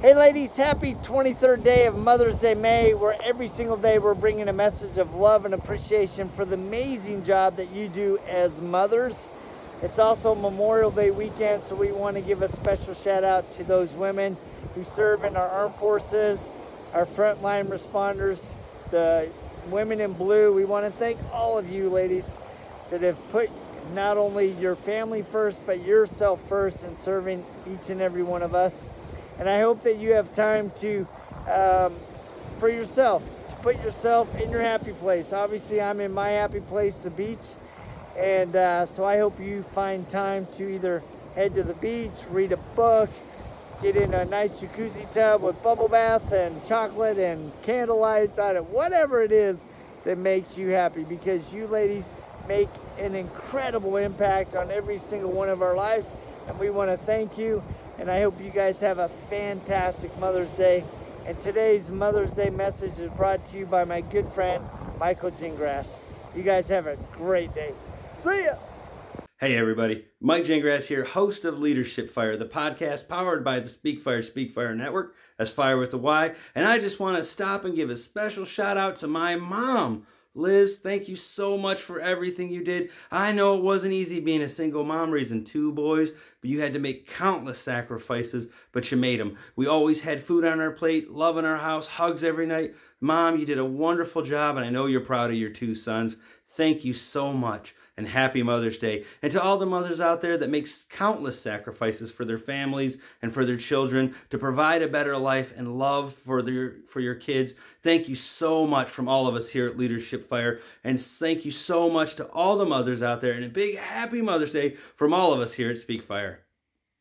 Hey ladies, happy 23rd day of Mother's Day May, where every single day we're bringing a message of love and appreciation for the amazing job that you do as mothers. It's also Memorial Day weekend, so we want to give a special shout out to those women who serve in our armed forces, our frontline responders, the women in blue. We want to thank all of you ladies that have put not only your family first, but yourself first in serving each and every one of us. And I hope that you have time to, um, for yourself, to put yourself in your happy place. Obviously, I'm in my happy place, the beach. And uh, so I hope you find time to either head to the beach, read a book, get in a nice jacuzzi tub with bubble bath and chocolate and candlelights on it, whatever it is that makes you happy because you ladies make an incredible impact on every single one of our lives and we want to thank you and I hope you guys have a fantastic Mother's Day. And today's Mother's Day message is brought to you by my good friend, Michael Gingrass. You guys have a great day. See ya! Hey everybody, Mike Gingrass here, host of Leadership Fire, the podcast powered by the Speak Fyre, Speak Fyre Network. That's Fire with a Y. And I just want to stop and give a special shout out to my mom, Liz, thank you so much for everything you did. I know it wasn't easy being a single mom raising two boys, but you had to make countless sacrifices, but you made them. We always had food on our plate, love in our house, hugs every night. Mom, you did a wonderful job, and I know you're proud of your two sons. Thank you so much and happy Mother's Day. And to all the mothers out there that make countless sacrifices for their families and for their children to provide a better life and love for their for your kids, thank you so much from all of us here at Leadership Fire. And thank you so much to all the mothers out there and a big happy Mother's Day from all of us here at Speak Fyre.